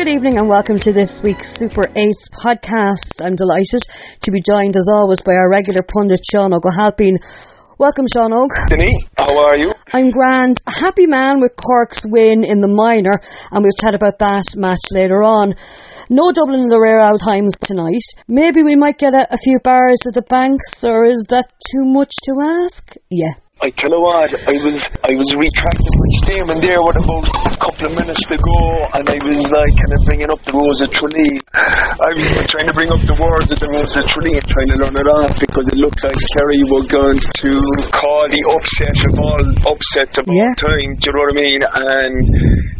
Good evening and welcome to this week's Super Ace podcast. I'm delighted to be joined as always by our regular pundit Sean Ó hAilpín. Welcome Sean Og. Denise, how are you? I'm grand. A happy man with Cork's win in the minor and we'll chat about that match later on. No Dublin in the rare old times tonight. Maybe we might get a, a few bars at the banks or is that too much to ask? Yeah, I tell you what, I was I was retracting my statement there with about a couple of minutes to go, and I was like kind of bringing up the Rose of Tralee. I was trying to bring up the words of the Rose of Tralee and trying to learn it off because it looked like Kerry were going to call the upset of all upsets of Yeah. all time. Do you know what I mean? And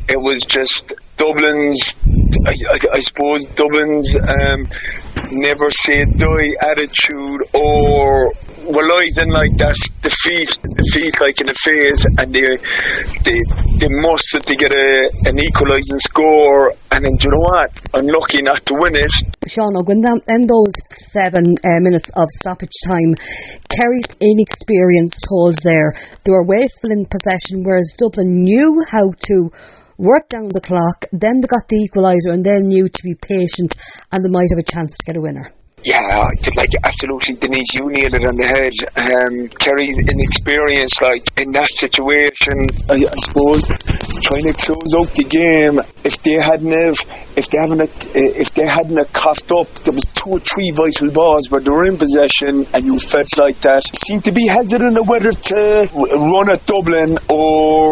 it was just Dublin's, I, I, I suppose Dublin's um, never say die attitude or realising like that defeat, defeat like in a phase, and they they they must to get a, an equalising score, and then do you know what? Unlucky not to win it. Sean Og, when them, in those seven uh, minutes of stoppage time, Kerry's inexperienced tolls there. They were wasteful in possession, whereas Dublin knew how to work down the clock. Then they got the equaliser, and then knew to be patient, and they might have a chance to get a winner. Yeah, like absolutely, Denise, you nailed it on the head. Um, Kerry's inexperience, like in that situation, I, I suppose, trying to close out the game. If they hadn't have, if they haven't, eh, if they hadn't have coughed up, there was two or three vital balls where they were in possession, and you felt like that. Seemed to be hesitant of whether to run at Dublin or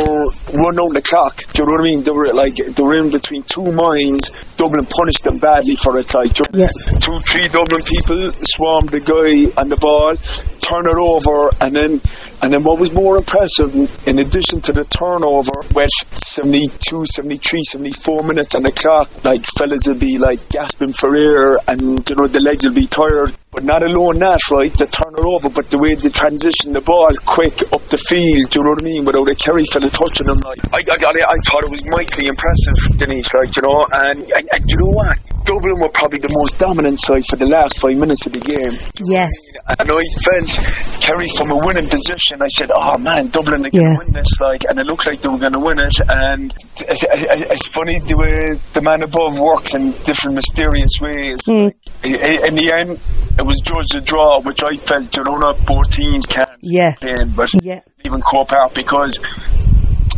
run on the clock. Do you know what I mean? They were like they were in between two minds. Dublin punished them badly for it. Like do you know- Yeah. two, three Dublin people swarmed the guy on the ball, turn it over, and then and then what was more impressive, in addition to the turnover, which 72, 73, 74 minutes on the clock, like fellas will be like gasping for air, and you know the legs will be tired. But not alone that, right? To turn it over, but the way they transition the ball quick up the field, do you know what I mean? Without a Kerry fella touching them, like I, I, it, I thought it was mightily impressive, Denise, like you know, and, and, and you know what? Dublin were probably the most dominant side for the last five minutes of the game. Yes. And I felt Kerry from a winning position. I said, "Oh man, Dublin are going to win this!" Like, and it looks like they were going to win it. And it's, it's funny the way the man above works in different mysterious ways. Mm. In the end, it was judged a draw, which I felt, not both teams can Yeah. win, but Yeah. even Cope out because.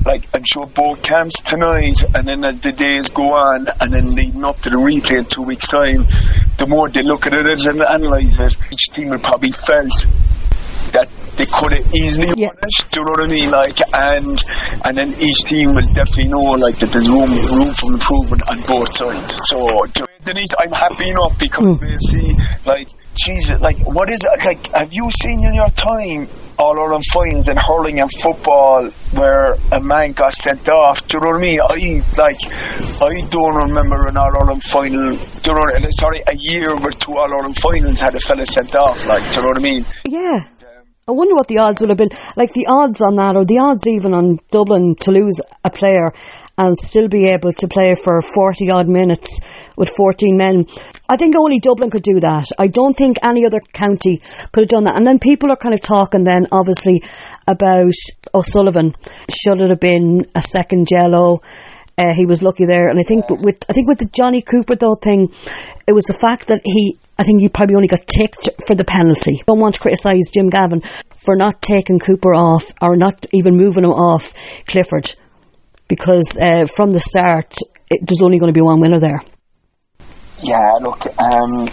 Like I'm sure both camps tonight, and then as the days go on, and then leading up to the replay in two weeks' time, the more they look at it and analyse it, each team will probably felt that they could have easily Yeah. won it. Do you know what I mean? Like, and and then each team will definitely know like that there's room room for improvement on both sides. So Denise, I'm happy enough because hmm. we see like Jesus, like what is it? Like, have you seen in your time all Ireland finals in hurling and football where a man got sent off? Do you know what I mean? I like, I don't remember an All Ireland final. Do you know? Sorry, a year where two All Ireland finals had a fella sent off. Like, do you know what I mean? Yeah. I wonder what the odds would have been. Like the odds on that, or the odds even on Dublin to lose a player and still be able to play for 40 odd minutes with 14 men. I think only Dublin could do that. I don't think any other county could have done that. And then people are kind of talking then, obviously, about O'Sullivan. Should it have been a second yellow? Uh, he was lucky there, and I think with I think with the Johnny Cooper though thing, it was the fact that he I think he probably only got ticked for the penalty. Don't want to criticise Jim Gavin for not taking Cooper off or not even moving him off Clifford, because uh, from the start it, there's only going to be one winner there. Yeah, look, um,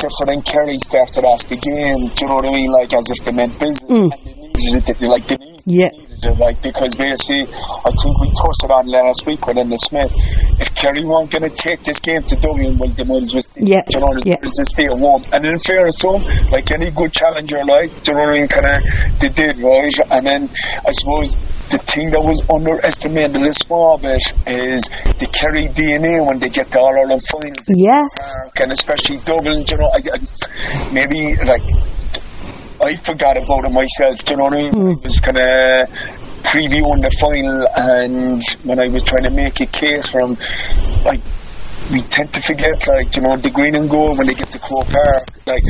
just so then Kerry started off the game, do you know what I mean? Like, as if they meant business. And they needed it, like, they needed, Yeah. Like, because basically, I think we touched it on last week with Ennis Smith. If Kerry weren't going to take this game to Dublin, well, they might as well stay, Yeah, you know, yeah. just stay at home. And in fairness to them, like any good challenger, like, you know? Kind of, they did, right? And then, I suppose, the thing that was underestimated a small bit is the Kerry DNA when they get to All Ireland final. Yes. Park and especially Dublin, you know, I, I, maybe like I forgot about it myself. Do you know what I mean? I was kind of previewing the final, and when I was trying to make a case for him, like we tend to forget, like you know, the green and gold when they get the Croke Park. like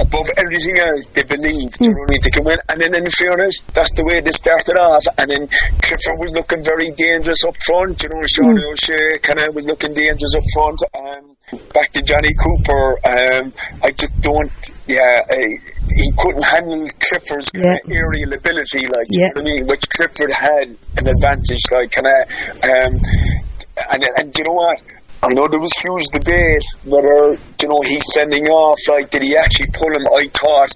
above everything else, they believe, mm. you know, they could win. And then, in fairness, that's the way they started off. And then Clifford was looking very dangerous up front. You know, Sean mm. O'Shea kind of was looking dangerous up front. Um, back to Johnny Cooper, um, I just don't. Yeah, uh, he couldn't handle Clifford's yeah. aerial ability, like yeah. you know what I mean, which Clifford had an advantage, like kind of. Um, and and you know what? I know there was huge debate whether you know he's sending off. Like, did he actually pull him? I thought.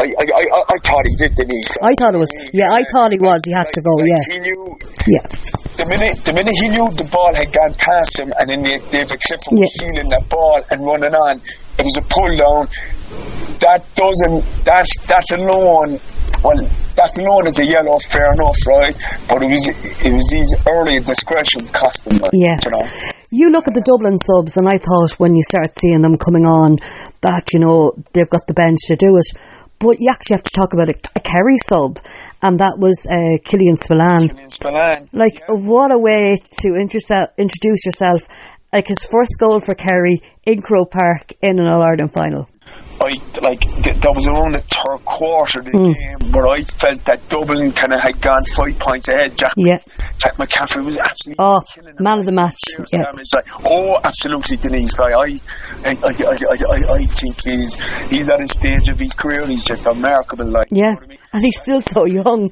I, I, I, I thought he did, Denise. I thought it was. Yeah, I thought he was. He had like, to go. Like yeah. He knew. Yeah. The minute, the minute he knew the ball had gone past him, and then David Clifford was yeah. feeling that ball and running on, it was a pull down. That doesn't. That that alone. Well, that alone is a yellow, fair enough, right? But it was it was his early discretion cost him. Yeah. You know you look at the Dublin subs, and I thought when you start seeing them coming on that, you know, they've got the bench to do it. But you actually have to talk about a, a Kerry sub, and that was uh, Killian Spillane. Killian Spillane. Like, yeah. what a way to introduce yourself. Like his first goal for Kerry in Croke Park in an All Ireland final. I like th- that was around the third quarter of the mm. game where I felt that Dublin kind of had gone five points ahead. Jack, yeah. Jack McCaffrey was absolutely oh man of the match. Yeah. Like, oh, absolutely, Denise. Like, I, I, I, I, I, think he's he's at a stage of his career. He's just remarkable. Like, yeah, you know I mean? and he's still so young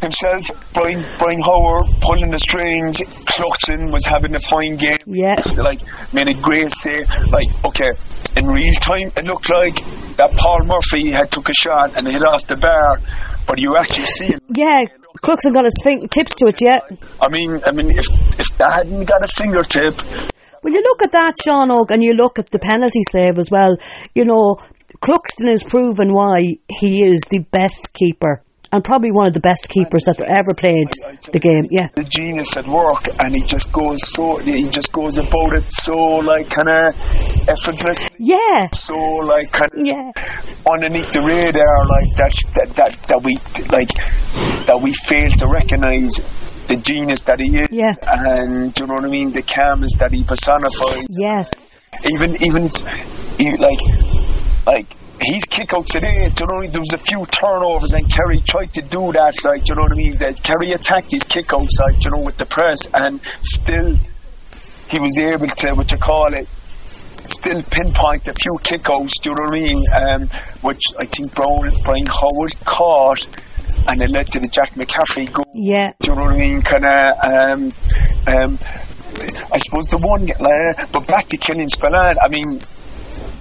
himself, Brian Brian Howard pulling the strings, Cluxton was having a fine game. Yeah. Like made a great save. Like, okay, in real time it looked like that Paul Murphy had took a shot and hit off the bar. But you actually see it. Yeah. Cluxton got his fin- tips to it, yeah. I mean, I mean, if if that hadn't got a fingertip, well, you look at that, Sean Og, and you look at the penalty save as well. You know, Cluxton has proven why he is the best keeper and probably one of the best keepers that ever played the game. Yeah, the genius at work, and he just goes so he just goes about it so like kind of uh, effortless. Yeah, so like kind of yeah underneath the radar, like that that that that we like that we fail to recognise the genius that he is. Yeah. And do you know what I mean? The calmness that he personifies. Yes. Even even like like his kick out today, you know, there was a few turnovers and Kerry tried to do that, like, you know what I mean? That Kerry attacked his kick outs, like, you know, with the press and still he was able to, what you call it, still pinpoint a few kick outs, do you know what I mean? Um, which I think Brown, Brian Howard caught and it led to the Jack McCaffrey goal. Yeah. Do you know what I mean? Kind of, um, um, I suppose the one, uh, but back to Killian Spillane, I mean,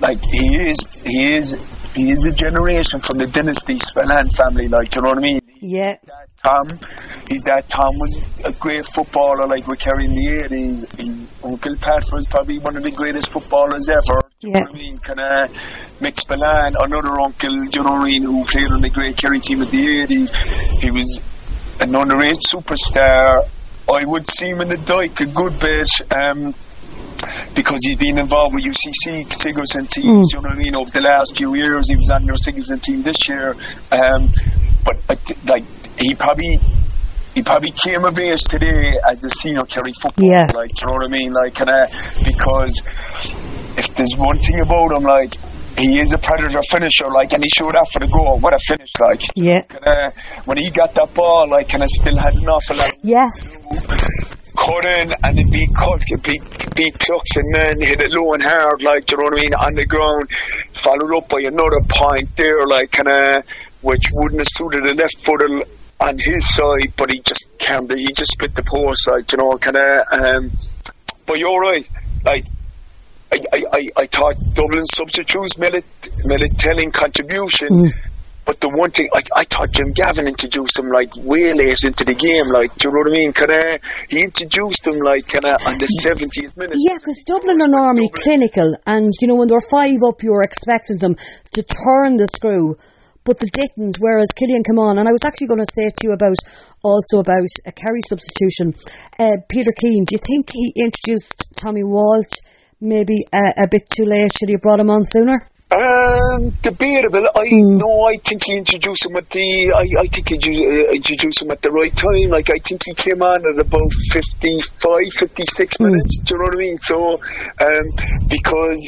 like he is, he is, he is a generation from the dynasty Spillane family. Like, you know what I mean? Yeah. Dad Tom, his dad Tom was a great footballer. Like we're carrying the eighties. Uncle Pat was probably one of the greatest footballers ever. Yeah. You know what I mean? Kind of Mick Spillane, another uncle, you know what I mean, who played on the great Kerry team of the eighties. He was an underage superstar. I would see him in the dike a good bit. Um, because he's been involved with UCC Sigerson teams, mm. you know what I mean, over the last few years. He was on their Sigerson team this year. Um, but uh, like he probably he probably came of age today as a senior Kerry football. Yeah. Like you know what I mean? Like kinda because if there's one thing about him like he is a predator finisher, like, and he showed up for the goal. What a finish, like. Yeah. Kinda, when he got that ball, like, kind of still had an awful lot. Yes cut in and then be cut, be clutch and then hit it low and hard, like, you know what I mean, on the ground, followed up by another point there, like, kind of, which wouldn't have suited the left footer on his side, but he just can't, he just split the post, like, you know, kind of, um, but you're right, like, I, I, I, I thought Dublin substitutes made it, made telling contribution. Mm but the one thing, I, I thought Jim Gavin introduced him like way late into the game, like, do you know what I mean? Kinda, he introduced him like kinda on the 70th minute. Yeah, because Dublin are normally clinical, and you know, when they're five up, you were expecting them to turn the screw, but they didn't, whereas Killian come on, and I was actually going to say to you about, also about a Kerry substitution. Uh, Peter Keane, do you think he introduced Tommy Walsh maybe a, a bit too late? Should he have brought him on sooner? Um, debatable. I mm. no, I think he introduced him at the. I, I think he uh, introduced him at the right time. Like I think he came on at about 55, 56 mm. minutes. Do you know what I mean? So, um, because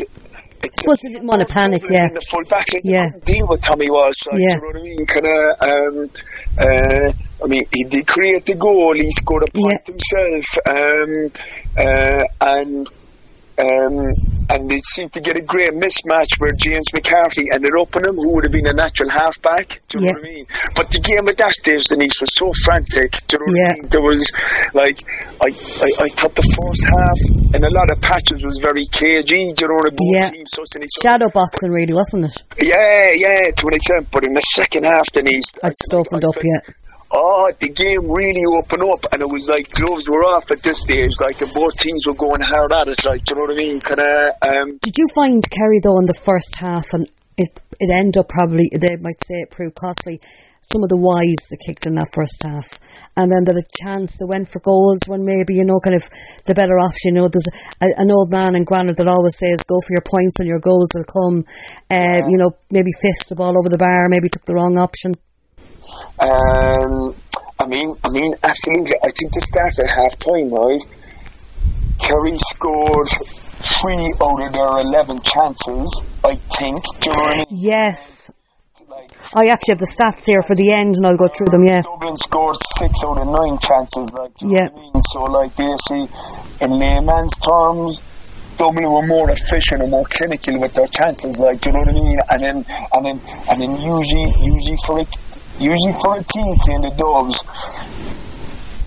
I suppose they didn't want to panic, yeah. The full back Yeah. deal with Tommy was, Like, Yeah. You know what I mean? Kind of. Um, uh, I mean, he did create the goal. He scored a point Yeah. himself, um, uh, and. Um, and they seemed to get a great mismatch where James McCarthy ended up on him, who would have been a natural halfback. Do you know what I mean? But the game at that stage, Denise, was so frantic. Do you know what Yeah. I mean? There was, like, I, I, I thought the first half and a lot of patches was very cagey. Do you know what I mean? Yeah. Teams other. Shadow boxing, really, wasn't it? Yeah, yeah, to an extent. But in the second half, Denise, I'd just opened I up, felt- yeah. Oh, the game really opened up, and it was like gloves were off at this stage. Like, and both teams were going hard at it. Like, do you know what I mean? Kind of. Um, Did you find Kerry though in the first half, and it it ended up probably they might say it proved costly. Some of the wise that kicked in that first half, and then the chance they went for goals when maybe you know kind of the better option. You know, there's a, an old man in Granada that always says, "Go for your points and your goals will come." Uh, You know, maybe fist the ball over the bar, maybe took the wrong option. Um, I mean, I mean, absolutely. I think the start at half time, right? Kerry scored three out of their eleven chances. I think. Do you know what I mean? Yes, Like, I actually have the stats here for the end, and I'll go through them. Yeah, Dublin scored six out of nine chances. Like, do you Yeah. know what I mean? So, like, basically, in layman's terms. Dublin were more efficient and more clinical with their chances, like do you know what I mean? And then, and then, and then, usually, usually for a, usually for a team playing the Dubs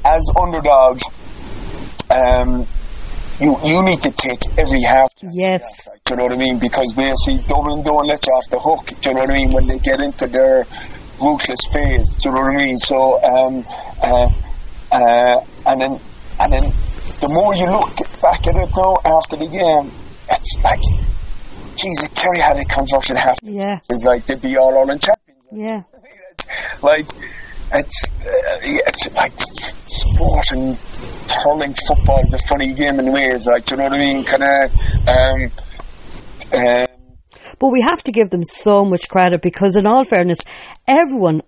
as underdogs, um, you you need to take every half. Yes. you Do you know what I mean? Because basically, Dublin don't let you off the hook. Do you know what I mean? When they get into their ruthless phase. Do you know what I mean? So, um, uh, uh, and then, and then, the more you look back at it now after the game, it's like, geez, if Kerry had a converted half. yeah, It's like they'd be all Ireland champions. yeah. Like it's uh, it's like sport and hurling football is a funny game in ways. Like, do you know what I mean? Kind of. Um, um, But we have to give them so much credit because, in all fairness, everyone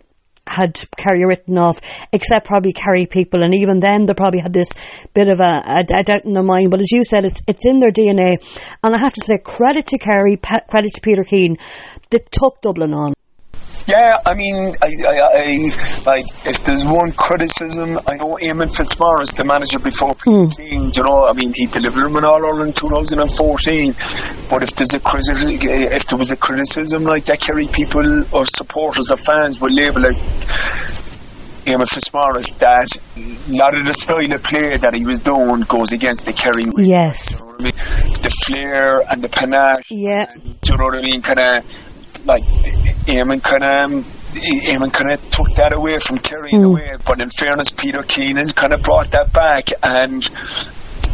had Kerry written off, except probably Kerry people, and even then they probably had this bit of a, a, a doubt in their mind. But as you said, it's it's in their DNA, and I have to say credit to Kerry, pe- credit to Peter Keane, that took Dublin on. Yeah, I mean, I, I, I like if there's one criticism, I know Eamon Fitzmaurice, the manager before Peter Keane, hmm. you know, I mean, he delivered him in All Ireland 2014. But if there's a criticism, if there was a criticism like that, Kerry people or supporters or fans would label it Eamon Fitzmaurice that a lot of the style of play that he was doing goes against the Kerry way. Yes, You know what I mean? The flair and the panache. yeah, Do you know what I mean? Kind of like Eamon kind of. Um, Eamon kind of took that away from Kerry in a way, but in fairness, Peter Keane has kind of brought that back, and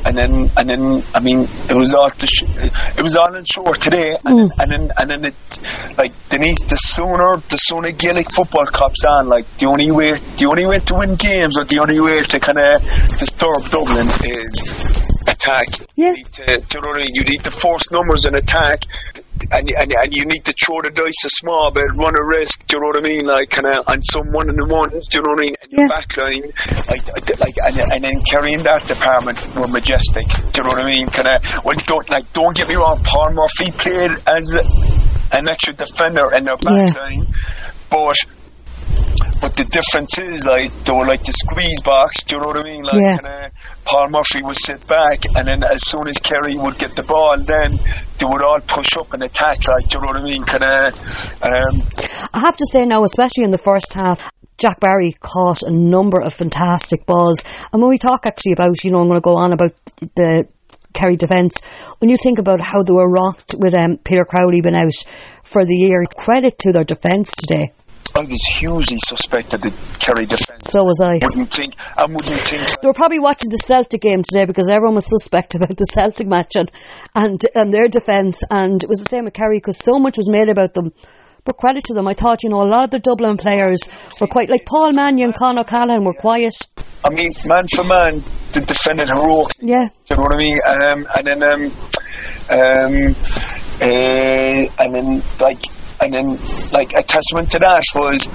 and then and then I mean it was all to sh- it was all in short today, and, hmm. then, and then and then it like Denise, the sooner the sooner Gaelic football cops on, like the only way the only way to win games or the only way to kind of disturb Dublin is attack. Yeah. You need to, do you know what I mean? You need to force numbers and attack. And, and, and you need to throw the dice a small bit, run a risk, do you know what I mean? Like, kind of on some one and one, do you know what I mean? And your Yeah. back line, like, like and, and then carrying that department were majestic, do you know what I mean? Kind of, well, don't, like, don't get me wrong, Paul Murphy played as an extra defender in their back Yeah. line, but but the difference is like they were like the squeeze box. Do you know what I mean? Like Yeah. kinda, Paul Murphy would sit back, and then as soon as Kerry would get the ball, then they would all push up and attack. Like do you know what I mean? Kind of. Um, I have to say now, especially in the first half, Jack Barry caught a number of fantastic balls. And when we talk actually about, you know, I'm going to go on about the Kerry defence, when you think about how they were rocked with um, Peter Crowley being out for the year, credit to their defence today. I was hugely suspected the Kerry defence. So was I. Wouldn't think. I wouldn't think. They were probably watching the Celtic game today because everyone was suspect about the Celtic match and, and, and their defence. And it was the same with Kerry because so much was made about them. But credit to them, I thought, you know, a lot of the Dublin players were quite, like Paul Mannion and Con O'Callaghan were quiet. I mean, man for man, the defended heroic. Yeah. Do you know what I mean? Um, and then, um, um, uh, and then, like, and then, like, a testament to that was,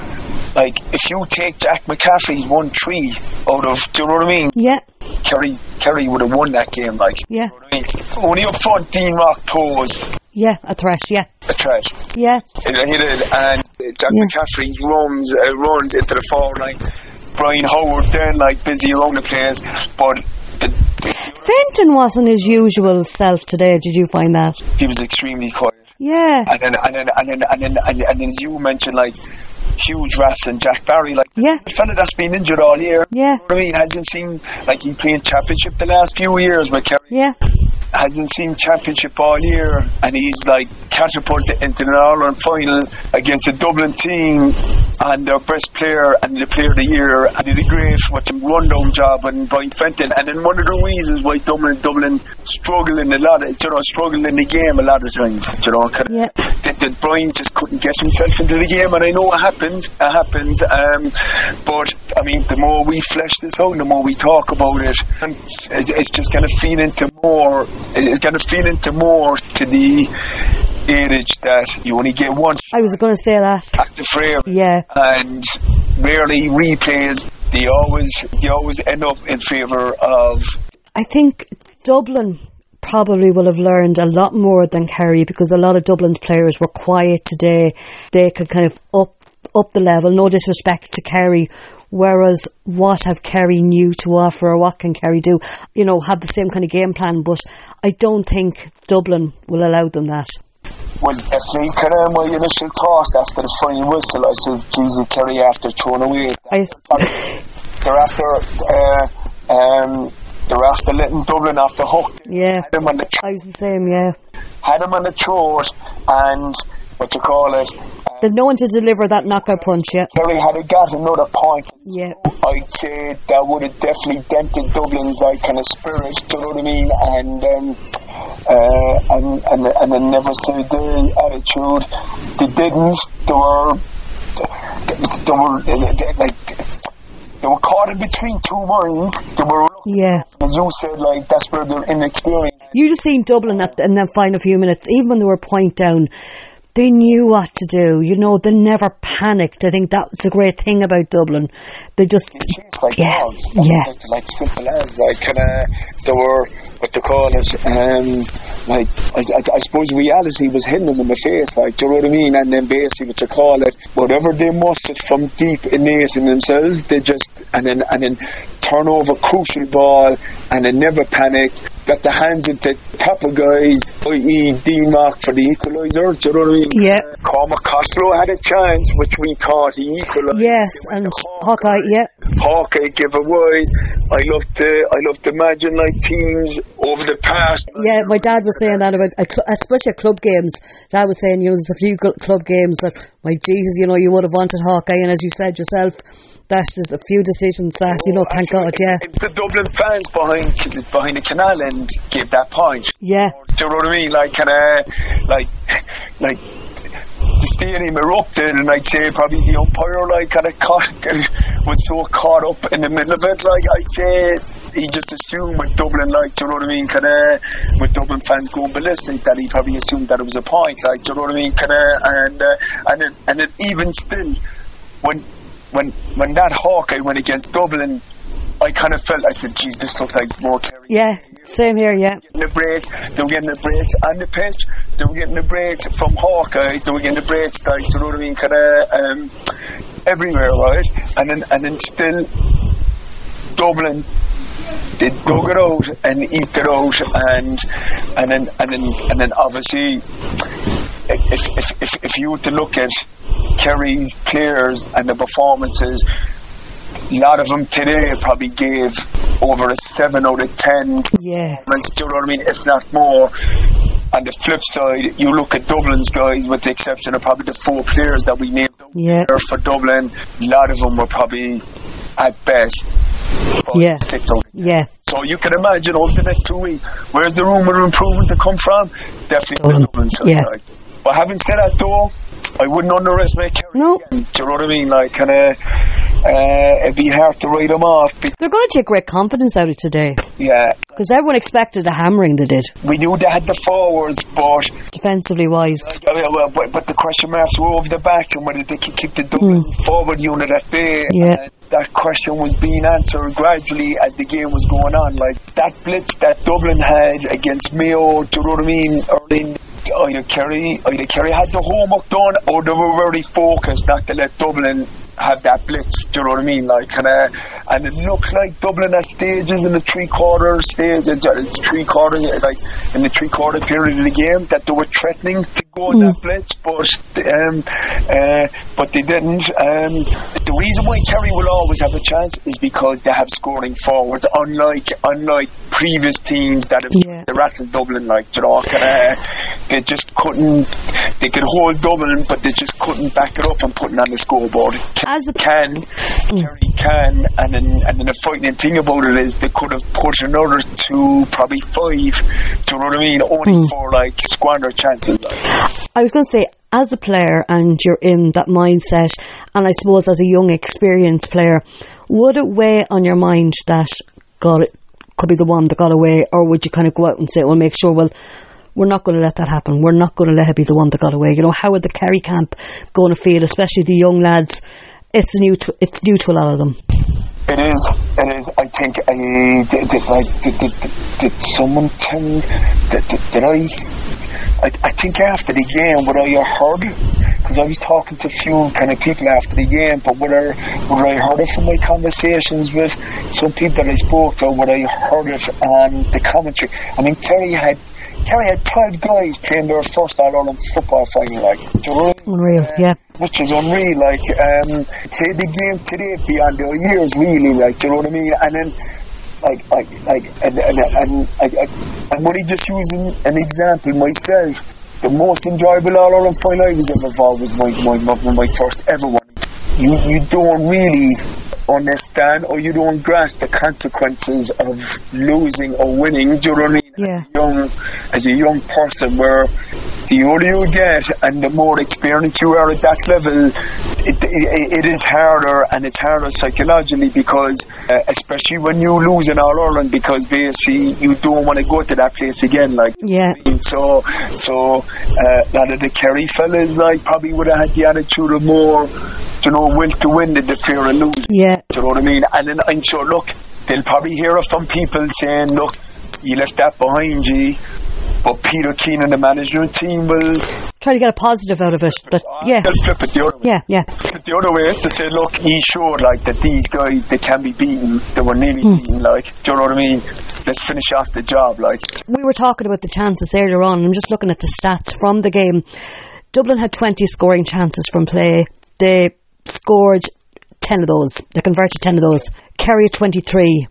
like, if you take Jack McCaffrey's one three out of, do you know what I mean? Yeah. Kerry, Kerry would have won that game, like. Yeah. You know what I mean? Only up front, Dean Rock posed. Yeah, a threat. Yeah, a threat. yeah, And he did, and Jack Yeah. McCaffrey runs uh, runs into the forward line. Brian Howard then like busy around the place, but Fenton wasn't his usual self today. Did you find that? he was extremely quiet. Yeah, And then and then and then and then and, and then as you mentioned, like huge raps and Jack Barry, like Yeah. the fella that's been injured all year. Yeah. You know what I mean, hasn't seen like he playing championship the last few years with Kerry. yeah, hasn't seen championship all year, and he's like catapulted into an All Ireland final against a Dublin team and their best player and the player of the year, and did a great fucking rundown job on Brian Fenton. And then one of the reasons why Dublin Dublin struggle in a lot, of, you know, struggle in the game a lot of times, you know, Yeah. that, that Brian just couldn't get himself into the game, and I know it happens, it happens. Um, but I mean, the more we flesh this out, the more we talk about it, and it's, it's just going to feed into more. It's going to feed into more to the adage that you only get one I was going to say that. at the frame, Yeah, and rarely replays. They always they always end up in favour of I think Dublin probably will have learned a lot more than Kerry because a lot of Dublin's players were quiet today. They could kind of up up the level. No disrespect to Kerry. Whereas what have Kerry new to offer or what can Kerry do? You know, have the same kind of game plan, but I don't think Dublin will allow them that. Well, definitely, kind of my initial thoughts after the final whistle, I said, Jesus, Kerry after thrown away. They're after, uh, um, they're after letting Dublin off the hook. yeah, Had him on the, I was the same, yeah. had him on the throat, and what you call it, uh, There's no one to deliver that knockout punch yet. Kerry had a got another point. Yeah, I'd say that would have definitely dented Dublin's like kind of spirit, do you know what I mean? And um, uh, and and and then never say the attitude. They didn't. They were they, they were they, they, like they were caught in between two minds. They were yeah. as you said, like that's where they're inexperienced. You just seen Dublin at the, in the final few minutes, even when they were point down, they knew what to do. You know, they never panicked. I think that's a great thing about Dublin. They just, like Yeah, dogs. Yeah. Like, like simple as like kind of they were what they call it. Um, like I, I, I suppose reality was hitting them in the face. Like do you know what I mean? And then basically what you call it, whatever they mustered from deep innate in themselves, they just and then and then turn over crucial ball and then never panic. Got the hands into top of guys, i.e. Dean Mark for the equaliser. Do you know what I mean? Yeah. Cormac Costello had a chance, which we thought he equalised. yes, and Hawkeye, yeah, Hawkeye give away. I love to I love to imagine like teams over the past. yeah. My dad was saying that about, a cl- especially club games. Dad was saying, you know, there's a few cl- club games that, my Jesus, you know, you would have wanted Hawkeye, and as you said yourself, that is a few decisions that, you know, thank God, yeah, the Dublin fans behind behind the canal and gave that point. yeah, Do you know what I mean? Like kind of like like the stadium erupted, and I'd say probably the umpire like kind of caught was so caught up in the middle of it. Like I'd say he just assumed with Dublin, like do you know what I mean? Kind of with Dublin fans going ballistic, that he probably assumed that it was a point. Like do you know what I mean? Kind of and uh, and then, and then even still, when when when that Hawkeye went against Dublin. I kind of felt I said, "Geez, this looks like more Kerry yeah, same here, yeah, the breaks, they were getting the breaks on the pitch, they were getting the breaks from Hawkeye, they were getting the breaks, like, you know what I mean, kind of um, everywhere, right? And then, and then still, Dublin, they dug it out and eat it out, and and then and then and then obviously, if if if, if you were to look at Kerry's players and the performances. A lot of them today probably gave over a 7 out of 10 yeah, do you know what I mean? If not more. On the flip side, you look at Dublin's guys, with the exception of probably the four players that we named yeah, for Dublin, a lot of them were probably at best Yeah. six out of yeah. so you can imagine over the next two weeks, where's the room of improvement to come from? Definitely Dublin. Dublin. Yeah. Like. But having said that though, I wouldn't underestimate Kerry. No. again. Do you know what I mean? Like, kind of, uh, it'd be hard to write them off. They're going to take great confidence out of today yeah, because everyone expected a hammering they did, we knew they had the forwards, but defensively wise. Yeah, well, well, but, but the question marks were over the back and whether they could keep the Dublin forward unit at bay. Yeah. And that question was being answered gradually as the game was going on. Like that blitz that Dublin had against Mayo, do you know what I mean? Early either uh, Kerry, uh, either Kerry had the homework done, or they were very focused not to let Dublin have that blitz. Do you know what I mean? Like, and, uh, and it looks like Dublin has stages in the three quarter stage, it's three quarter, like in the three quarter period of the game that they were threatening to go mm. that blitz, but um, uh, but they didn't. Um, the reason why Kerry will always have a chance is because they have scoring forwards, unlike unlike previous teams that have yeah. the rattled Dublin like you know, and, uh, they just couldn't. They could hold Dublin, but they just couldn't back it up and put it on the scoreboard. As a can. Kerry can, and then and then the frightening thing about it is they could have put another two, probably five. Do you know what I mean? Only mm. for like squander chances. I was going to say, as a player and you're in that mindset, and I suppose as a young, experienced player, would it weigh on your mind that God it could be the one that got away, or would you kind of go out and say, "Well, make sure, well, we're not going to let that happen. We're not going to let it be the one that got away." You know, how would the Kerry camp going to feel, especially the young lads? It's new to it's new to a lot of them. It is. It is. I think. I did, did, did, did, did someone tell? Did, did, did I? I, I think after the game, what I heard, because I was talking to a few kind of people after the game, but what I, what I heard from my conversations with some people that I spoke to, what I heard it on the commentary. I mean, Terry had Kerry had 12 guys playing their first All Ireland football final, like. Unreal, uh, yeah. Which is unreal, like. Um, play the game today beyond their years, really, like, do you know what I mean? And then like like like and and and, and, and when he just using an example myself the most enjoyable all Ireland final I was ever involved with my, my, my, my first ever one you you don't really understand or you don't grasp the consequences of losing or winning do you know what I mean yeah. as, a young, as a young person where the older you get and the more experience you are at that level, it, it, it is harder and it's harder psychologically because, uh, especially when you lose in All Ireland, because basically you don't want to go to that place again. Like, yeah. So, so uh, a lot of the Kerry fellas like probably would have had the attitude of more, you know, will to win the fear of losing. Yeah. Do you know what I mean? And then I'm sure, look, they'll probably hear of some people saying, look, you left that behind you but Peter Keane and the management team will try to get a positive out of it. But yeah, they'll flip it the other way. Yeah, yeah. Flip the other way to say, look, he showed like that these guys they can be beaten. They were nearly mm. beaten. Like, do you know what I mean? Let's finish off the job. Like we were talking about the chances earlier on. I'm just looking at the stats from the game. Dublin had 20 scoring chances from play. They scored 10 of those. They converted 10 of those. Kerry 23.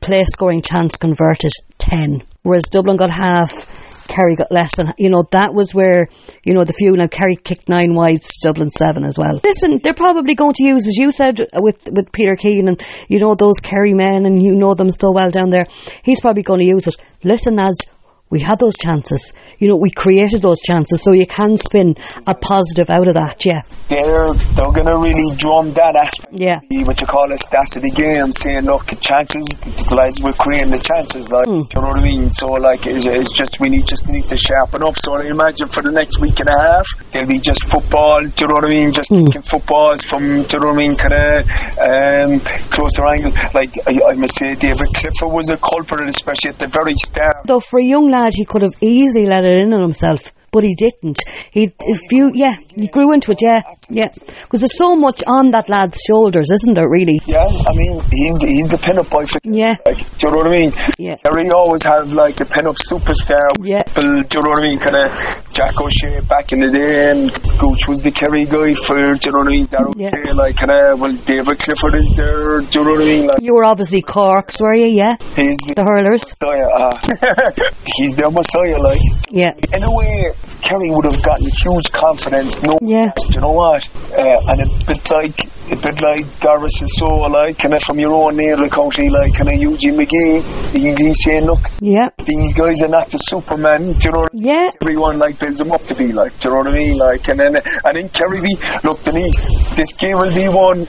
Play scoring chance converted 10. Whereas Dublin got half, Kerry got less than, you know, that was where, you know, the few, now Kerry kicked nine wides, Dublin seven as well. Listen, they're probably going to use, as you said, with, with Peter Keane and, you know, those Kerry men and you know them so well down there. He's probably going to use it. Listen, lads, we had those chances. You know, we created those chances, so you can spin a positive out of that. Yeah, they're they're gonna really drum that aspect. Yeah, what you call it, of the game, saying look, chances, the lads were creating the chances. Like, mm. you know what I mean? So like, it's, it's, just we need just need to sharpen up. So I imagine for the next week and a half, there'll be just football. Do you know what I mean? Just mm. footballs from. Do you know what I mean? Kind of um, closer angle. Like I, I must say, David Clifford was a culprit, especially at the very start. Though for a young lad, he could have easily let it in on himself but he didn't. He, if you, yeah, he grew into it, yeah, yeah. Because there's so much on that lad's shoulders, isn't there? Really? Yeah, I mean, he's he's the pin-up boy. For, yeah. Like, do you know what I mean? Yeah. Kerry always had like the pin-up superstar. Yeah. People, do you know what I mean? Kind of Jack O'Shea back in the day, and Gooch was the Kerry guy for. Do you know what I mean? Darryl yeah. like kind of well, David Clifford is there. Do you know what I mean? Like, you were obviously Corks, were you? Yeah. He's the hurlers. Messiah, uh, he's the Messiah, like. Yeah. In a way, Kerry would have gotten huge confidence. No, yeah. Do you know what? Uh, and a bit like a bit like Doris and so like, of from your own near the county, like of Eugene McGee, you can saying, look, yeah, these guys are not the Superman. Do you know? Yeah. Everyone like builds them up to be like. Do you know what I mean? Like, and then and then Kerry look, Denise, this game will be won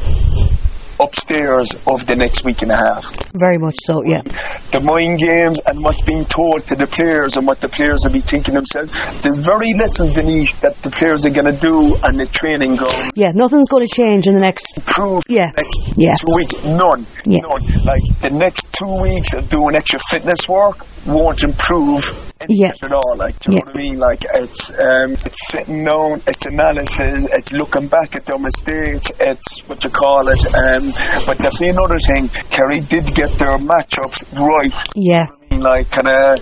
upstairs of the next week and a half. Very much so, yeah. The mind games and what's being told to the players and what the players will be thinking themselves. There's very little, Denise, that the players are going to do on the training ground. Yeah, nothing's going to change in the next. Proof. Yeah. Next yeah. two weeks, none. Yeah. None. Like the next two weeks of doing extra fitness work won't improve Yeah. at all. Like, do you Yeah. know what I mean? Like, it's um, it's sitting down, it's analysis, it's looking back at their mistakes, it's what you call it. Um, but definitely another thing, Kerry did get their matchups right. Yeah. Like kind of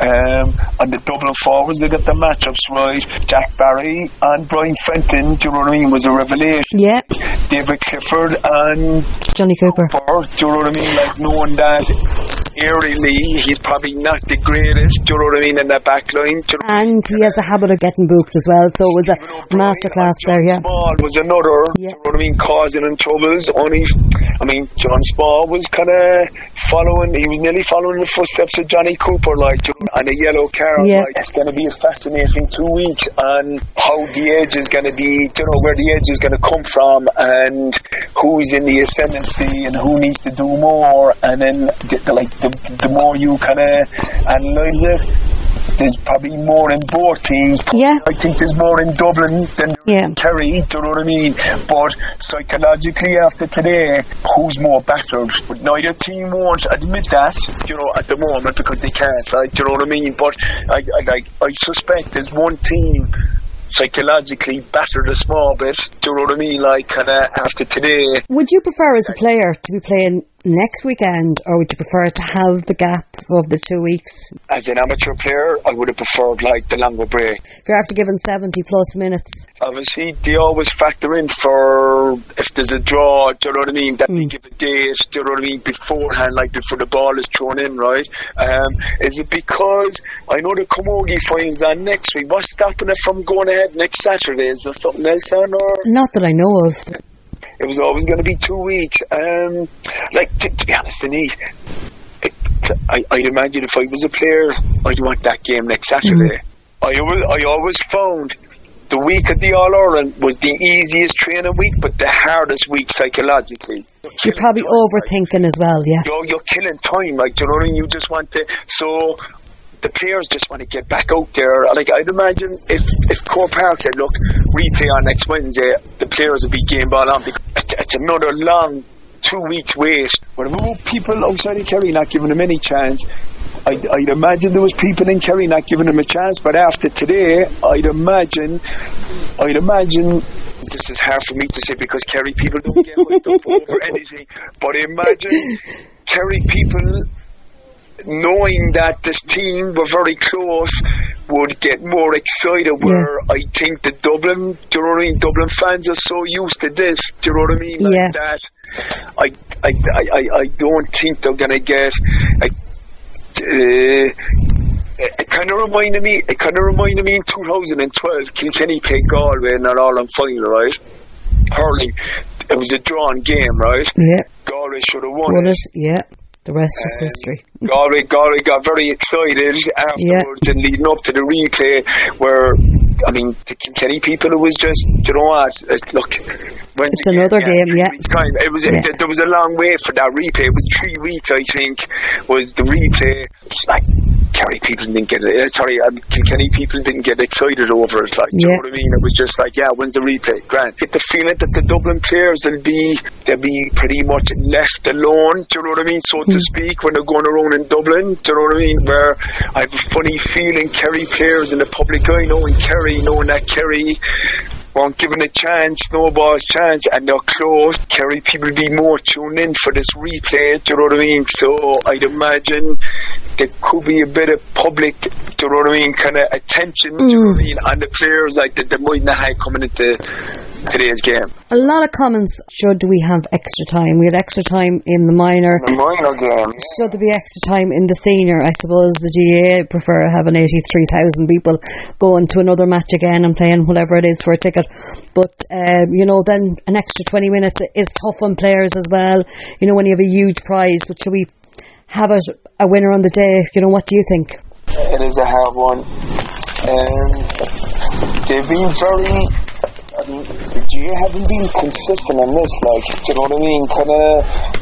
um, on the Dublin forwards, they got the matchups right. Jack Barry and Brian Fenton, do you know what I mean, was a revelation. Yeah. David Clifford and Johnny Cooper. Burr, do you know what I mean? Like knowing that aerially he's probably not the greatest, do you know what I mean, in that back line. You know And he has a habit of getting booked as well, so it was a masterclass there, yeah. Small was another, Yeah. you know what I mean, causing him troubles. Only, I mean, John Small was kind of following, he was nearly following the footsteps of Johnny Cooper, like, you know, and a yellow car. Yeah. Like, it's going to be a fascinating two weeks on how the edge is going to be, you know, where the edge is going to come from and who's in the ascendancy and who needs to do more. And then, the, the, like, the, the more you kind of uh, analyse it, there's probably more in both teams. Yeah. I think there's more in Dublin than Yeah. Kerry, do you know what I mean? But psychologically, after today, who's more battered? But neither team won't admit that, you know, at the moment because they can't, like, do you know what I mean? But I, I, like, I suspect there's one team psychologically battered a small bit, do you know what I mean? Like, kind of uh, after today, Would you prefer as a player to be playing next weekend, or would you prefer to have the gap of the two weeks? as an amateur player, I would have preferred like the longer break. If you're after giving 70 plus minutes, obviously they always factor in for if there's a draw, do you know what I mean? That they give a date, do you know what I mean, beforehand, like before the ball is thrown in, right? Um, is it because I know the Camogie finals on next week? What's stopping it from going ahead next Saturday? Is there something else on or not that I know of. It was always going to be two weeks? Um, like to, to be honest, Denise. I, I'd imagine if I was a player, I'd want that game next Saturday. I, always, I always found the week of the All Ireland was the easiest training week, but the hardest week psychologically. You're probably overthinking as well, yeah. You're, you're killing time, like, do you know what I mean? You just want to. So the players just want to get back out there. Like, I'd imagine if, if Croke Park said, look, replay on next Wednesday, the players would be game ball on because it's, it's another long two weeks wait. What about people outside of Kerry not giving them any chance? I'd, I'd imagine there was people in Kerry not giving them a chance, but after today, I'd imagine, I'd imagine. This is hard for me to say because Kerry people don't get up over anything. But imagine Kerry people knowing that this team were very close would get more excited where I think the Dublin do you know what I mean Dublin fans are so used to this do you know what I mean like Yeah. that I, I, I, I- I don't think they're gonna get like, uh, it kind of reminded me. It kind of reminded me in 2012. Kilkenny played Galway in that All-Ireland final, right? Hurling. It was a drawn game, right? Yeah. Galway should have won. Well, it. it, yeah. The rest is history. Galway, Galway got very excited afterwards and leading up to the replay where, I mean, the Kilkenny people, it was just, you know what, look, when It's another game, yeah. time. It was, Yeah. there was a long wait for that replay. It was three weeks, I think, was the replay. Like, Kerry people didn't get it. uh, Sorry, um, Kilkenny people didn't get excited over it. Like, you know what I mean? It was just like, yeah, when's the replay? Grant. Get the feeling that the Dublin players will be, they'll be pretty much left alone. Do you know what I mean? So to speak, when they're going around in Dublin. Do you know what I mean? Where I have a funny feeling Kerry players in the public eye knowing Kerry, knowing that Kerry won't given a chance, no ball's chance, and they're close. Kerry people be more tuned in for this replay, do you know what I mean? So I'd imagine there could be a bit of public, do you know what I mean, kind of attention, do you know what I mm. mean, on the players like that they might not have coming into today's game. A lot of comments. Should we have extra time? We had extra time in the minor. The minor game. Should there be extra time in the senior? I suppose the GAA prefer having 83,000 people going to another match again and playing whatever it is for a ticket. But, um, you know, then an extra 20 minutes is tough on players as well. You know, when you have a huge prize, but should we have it a winner on the day? You know, what do you think? It is a hard one. Um, they've been very. I mean, the GAA haven't been consistent on this. Like, do you know what I mean? Kind of.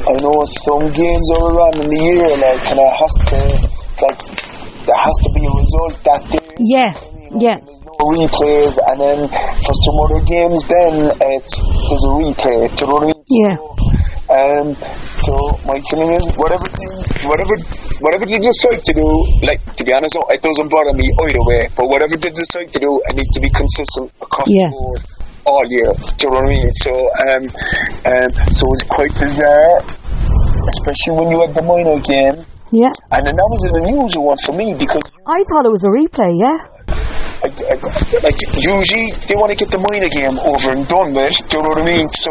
I know some games are around in the year. Like, kind of has to. Like, there has to be a result that day. Yeah, yeah. There's no replays, and then for some other games, then it's there's a replay. Do you know what I mean? Yeah. Um, so my feeling is whatever team, whatever whatever they decide to do, like to be honest, it doesn't bother me either way. But whatever they decide to do, it needs to be consistent across Yeah. the board all year. Do you know what I mean? So, um, um, so it's quite bizarre, especially when you had the minor game. Yeah. And then that was an unusual one for me because I thought it was a replay, yeah. I, I, like usually they want to get the minor game over and done with. Do you know what I mean? So,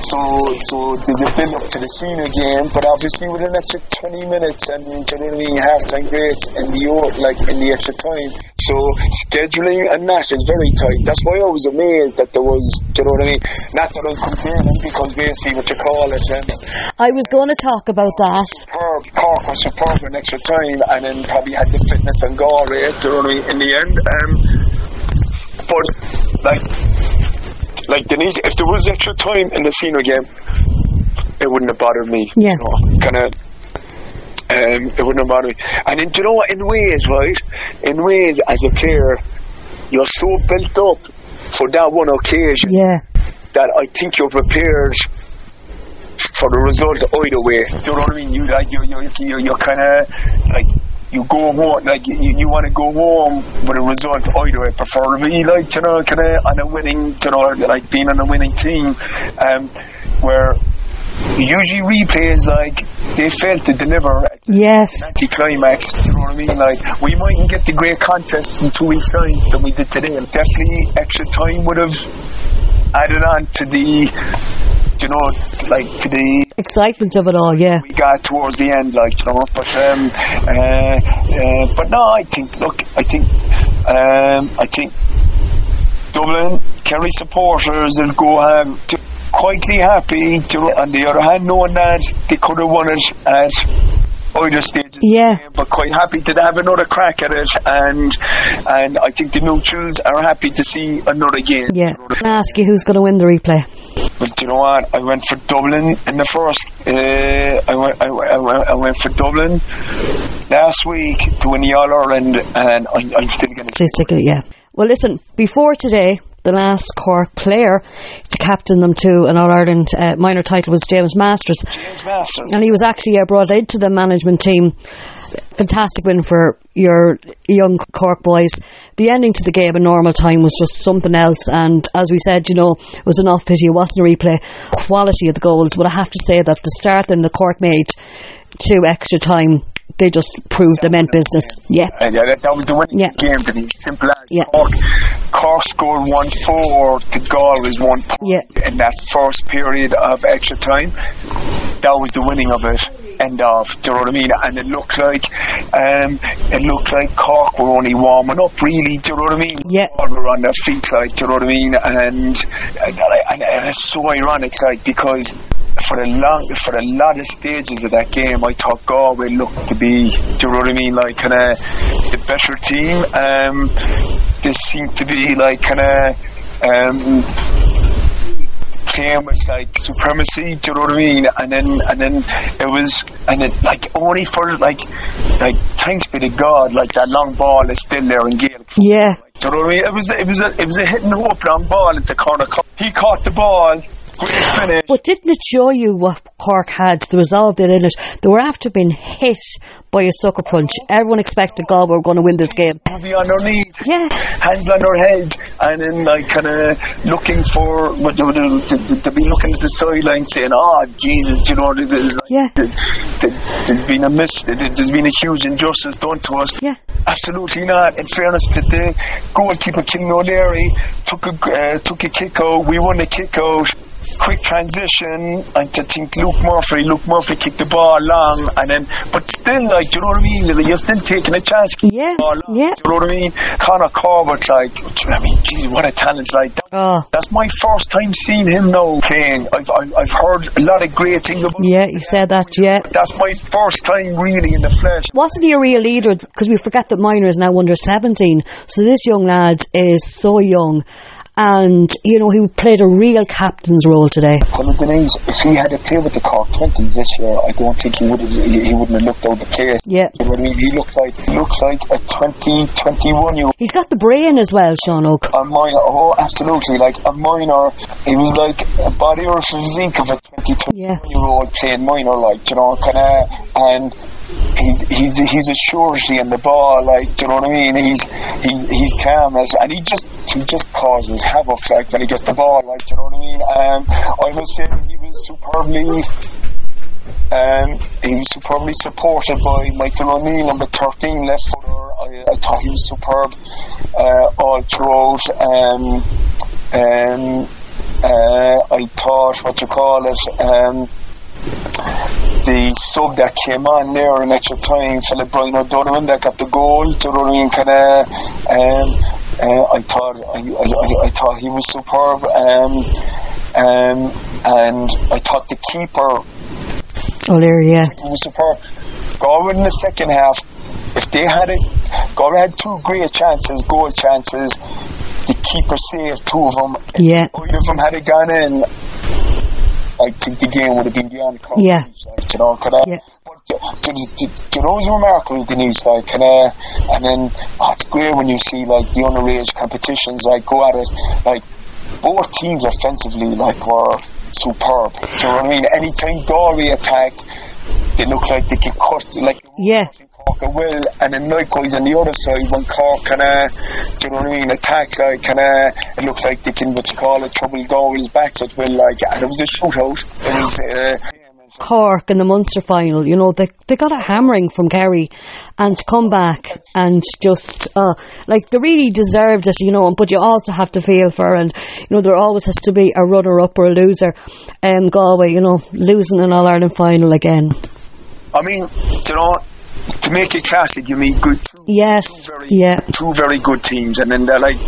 so, so there's a build up to the senior game, but obviously with an extra 20 minutes and do you know what I mean, half time breaks and the like in the extra time. So scheduling and that is very tight. That's why I was amazed that there was. Do you know what I mean? Not that I'm complaining because basically what you call it. And I was going to talk about that. superb. Cork was superb in extra time and then probably had the fitness and Galway, do you know what I mean, in the end. Um, but, like, like Denise, if there was extra time in the senior game, it wouldn't have bothered me. Yeah. You know, kind of. Um, it wouldn't have bothered me. And then, do you know what? In ways, right? In ways, as a player, you're so built up for that one occasion Yeah. that I think you're prepared for the result either way. Do you know what I mean? You like you you you you're kind of like you go home like you, you want to go home with a result either way. Preferably like you know kind of on a winning you know like being on a winning team, um, where usually replays like they fail to deliver at Yes. anti-climax. You know what I mean? Like we mightn't get the great contest in two weeks' time that we did today. and Definitely, extra time would have added on to the, you know, like to the Excitement of it all, yeah. we got towards the end, like you know. But um, uh, uh, but no, I think look, I think um, I think Dublin Kerry supporters will go um, to quietly happy. To, on the other hand, knowing that they could have won it at either stage. Yeah. game, but quite happy to have another crack at it, and and I think the neutrals are happy to see another game. Yeah. Can I ask you who's going to win the replay? But do you know what? I went for Dublin in the first. Uh, I, went, I, went, I, went, I went for Dublin last week to win the All Ireland, and I'm, I'm still going to. Yeah. Well, listen, before today, the last Cork player to captain them to an All Ireland uh, minor title was James Masters. James Masters. And he was actually uh, brought into the management team. Fantastic win for your young Cork boys. The ending to the game in normal time was just something else. And as we said, you know, it was an enough pity it wasn't a replay. Quality of the goals. But I have to say that the start in the Cork made two extra time, they just proved they meant business. Yeah. And yeah, that, that was the winning Yeah. game to be simple as Yeah. Cork, Cork scored 1 4 to Galway's 1 point Yeah. in that first period of extra time. That was the winning of it. End of. Do you know what I mean? And it looked like um, it looked like Cork were only warming up, really. Do you know what I mean? Yeah. All were on their feet, like. Do you know what I mean? And and, and, and it's so ironic, like, because for the long for a lot of stages of that game, I thought Galway looked to be, do you know what I mean, like kind of the better team. Um, this seemed to be like kind of um, playing with like supremacy. Do you know what I mean? And then and then it was and then like only for like like thanks be to God, like that long ball is still there in Gaelic. Yeah. Do you know what I mean? It was it was a it was a hit and hope long ball at the corner. He caught the ball. But didn't it show you what Cork had, the resolve in it? They were after being hit by a sucker punch. Everyone expected Galway were going to win this game. Be on their knees, Yeah. hands on their heads, and then like kind of looking for what they would be looking at the sideline, saying, "Oh Jesus, you know, there's, like, Yeah. there's, there's been a miss, there's been a huge injustice done to us." Yeah. Absolutely not. In fairness to the goalkeeper, King O'Leary, took a uh, took a kick out. We won the kick out. Quick transition, and I think Luke Murphy. Luke Murphy kicked the ball long, and then, but still, like, you know what I mean? You're still taking a chance. Yeah, long, yeah. You know what I mean? Connor Corbett, like, you know what I mean? Geez, what a talent! Like, that, Oh. that's my first time seeing him now playing. I've, I've I've heard a lot of great things about. Yeah, you said that, yeah. That's my first time really in the flesh. Wasn't he a real leader? Because we forget that Minor is now under 17. So this young lad is so young. And, you know, he played a real captain's role today. Well, Denise, if he had to play with the Cork 20 this year, I don't think he would have, he, he wouldn't have looked out the place. Yeah. You know what I mean? He looks like he looks like a 20, 21 year old. He's got the brain as well, Sean Og. A minor, oh, absolutely, like a minor. He was like a body or physique of a 20, 21 Yeah. year old playing minor, like, you know, kind of, and he's he's he's a surety in the ball, like do you know what I mean? He's he he's calm as, and he just he just causes havoc like when he gets the ball, like do you know what I mean? Um, I was saying he was superbly. Um, he was superbly supported by Michael O'Neill, number 13, left footer. I, I thought he was superb uh, all throughout. Um, um, uh, I thought, what you call it, um, the sub that came on there in extra time, Philip Brian O'Donovan that got the goal, to you know what I? Kind of, um, uh, I thought, I, I, I, thought he was superb, um, um, and I thought the keeper O'Leary, yeah. he was superb. Galway in the second half, if they had it, Galway had two great chances, goal chances. The keeper saved two of them. If Yeah. either of them had it gone in, I think the game would have been beyond cover. Yeah. Like, you know, kind of. Yeah. But uh, do, do you know remarkable, Denise? Like, kind of, and then oh, it's great when you see like the underage competitions, like go at it, like both teams offensively, like were superb. Do you know what I mean? Anytime Galway attacked, they look like they could cut, like Yeah. Cork will, and then likewise on the other side when Cork kind of, do you know what I mean, attack like kind of, it looks like they can what you call it, trouble Galway's backs at will, like, and it was a shootout. It was. Uh, Cork in the Munster final, you know, they they got a hammering from Kerry and to come back and just uh like they really deserved it, you know, but you also have to feel for and you know, there always has to be a runner up or a loser. Um Galway, you know, losing an All Ireland final again. I mean, you know, to make it classic, you need good two, Yes. two very, Yeah. two very good teams, and then they're like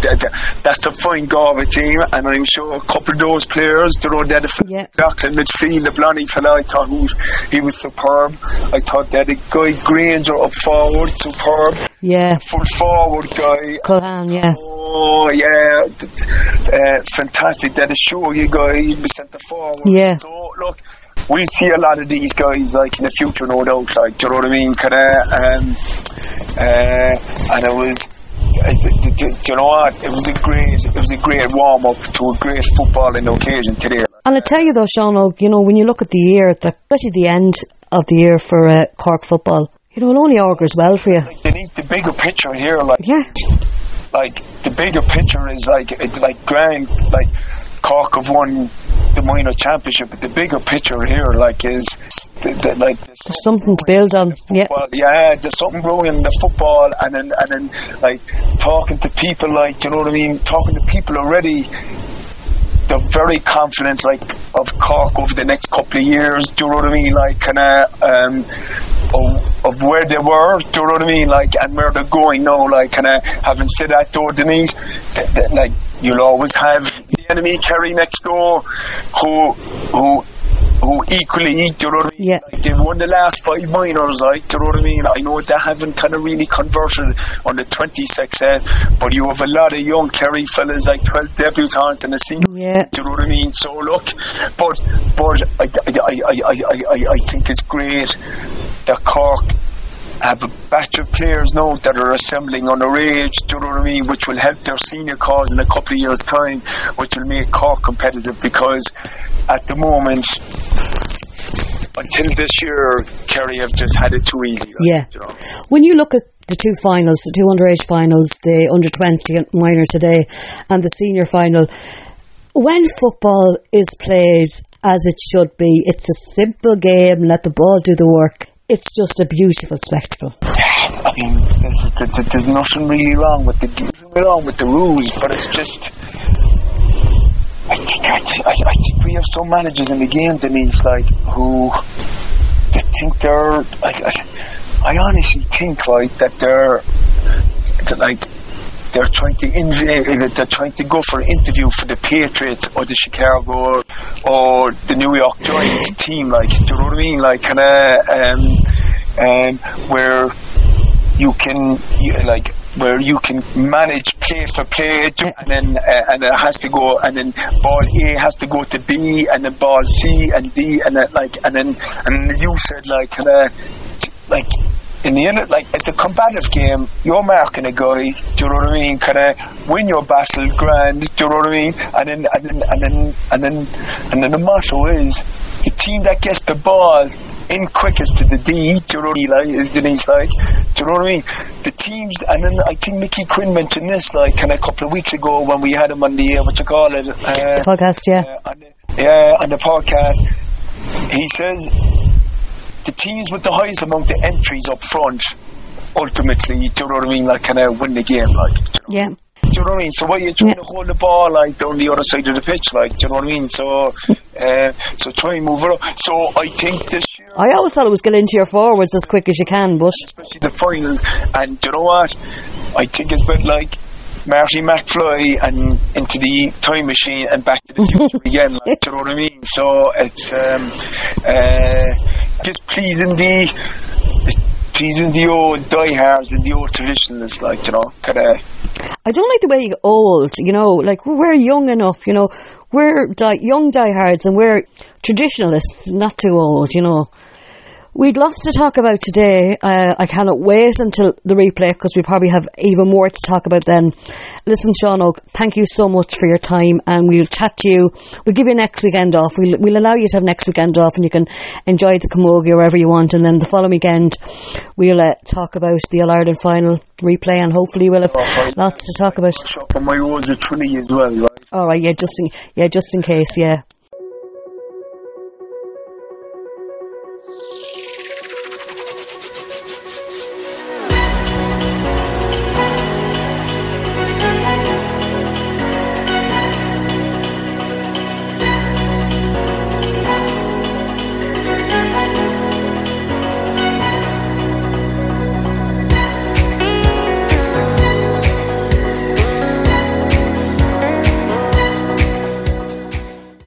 that's a fine Galway team, and I'm sure a couple of those players, you know, they're the Yeah. Doctor midfield, the Blonny fella, I thought he was, he was superb. I thought that the guy Granger up forward, superb. Yeah. Full forward guy, Culhan, yeah. Oh yeah, uh, fantastic. That is sure you guys be centre forward. Yeah. So look, we see a lot of these guys like in the future, no doubt. Like, do you know what I mean? Kind of, um, uh, and it was. uh, d- d- d- Do you know what? It was a great, it was a great warm up to a great footballing occasion today. And I tell you though, Sean, you know, when you look at the year, the, especially the end of the year for uh, Cork football, you know, it only augurs well for you. They need the bigger picture here, like Yeah. like the bigger picture is like like grand like Cork have won the minor championship but the bigger picture here like is th- th- like there's There's something to build on. Yeah. yeah there's something growing in the football and then and then like talking to people like you know what I mean talking to people already they're very confident like of Cork over the next couple of years do you know what I mean like kind of um of, of where they were, do you know what I mean? Like, and where they're going now. Like, kind of having said that, though, Denise, th- th- like you'll always have the enemy Kerry next door, who who who equally, do you know what I mean? Yeah. Like, they've won the last five minors, like, do you know what I mean? I know they haven't kind of really converted on the 26 end, but you have a lot of young Kerry fellas, like 12 debutants in the senior Yeah. do you know what I mean? So look, but but I, I, I, I, I, I, I think it's great that Cork have a batch of players now that are assembling underage, do you know what I mean, which will help their senior cause in a couple of years' time, which will make Cork competitive because at the moment until this year Kerry have just had it too easy. Yeah. you know. When you look at the two finals, the two underage finals, the under 20 minor today, and the senior final, when football is played as it should be, it's a simple game, let the ball do the work. It's just a beautiful spectacle. I mean, there's, there's, nothing really wrong with the wrong with the rules, but it's just. I think I, I, I think we have some managers in the game, Denise, like who they think they're. I, I, I honestly think like that they're that, like they're trying to inv- they're trying to go for an interview for the Patriots or the Chicago or the New York Giants team. Like, do you know what I mean? Like, kind of um, um, where you can you, like where you can manage play for play and then uh, and it has to go and then ball A has to go to B and then ball C and D and then like and then and you said like of like in the end, like it's a combative game. You're marking a guy. Do you know what I mean? Kind of win your battle, grand. Do you know what I mean? And then and then and then and then and then the motto is the team that gets the ball in quickest to the D, do you know what I mean? Like, Denise, like, do you know what I mean? The teams, and then I think Mickey Quinn mentioned this, like, kind of a couple of weeks ago when we had him on the, uh, what you call it? Uh, Podcast, yeah. uh, on the, yeah, on the podcast. He says the teams with the highest amount of entries up front ultimately, do you know what I mean? Like, kind of win the game, like. do you know? Yeah. Do you know what I mean? So why are you trying Yeah. to hold the ball like down the other side of the pitch, like? Do you know what I mean? So, uh, so try and move it up. So I think this year, I always thought it was get into your forwards as quick as you can, but especially the final, and do you know what? I think it's a bit like Marty McFly and into the time machine and back to the future again. Like, do you know what I mean? So it's um, uh, just pleasing the. Pleasing the old diehards and the old traditionalists, like, you know, kind of I don't like the way old, you know, like we're young enough, you know, we're di- young diehards and we're traditionalists, not too old, you know. We'd lots to talk about today. Uh, I cannot wait until the replay because we probably have even more to talk about then. Listen, Sean Og, thank you so much for your time and we'll chat to you. We'll give you next weekend off. We'll, we'll allow you to have next weekend off and you can enjoy the Camogie wherever you want. And then the following weekend, we'll uh, talk about the All Ireland final replay and hopefully we'll have lots to talk about. shop on my rose of Trinity as well, right? All right, yeah, just in, yeah, just in case, yeah.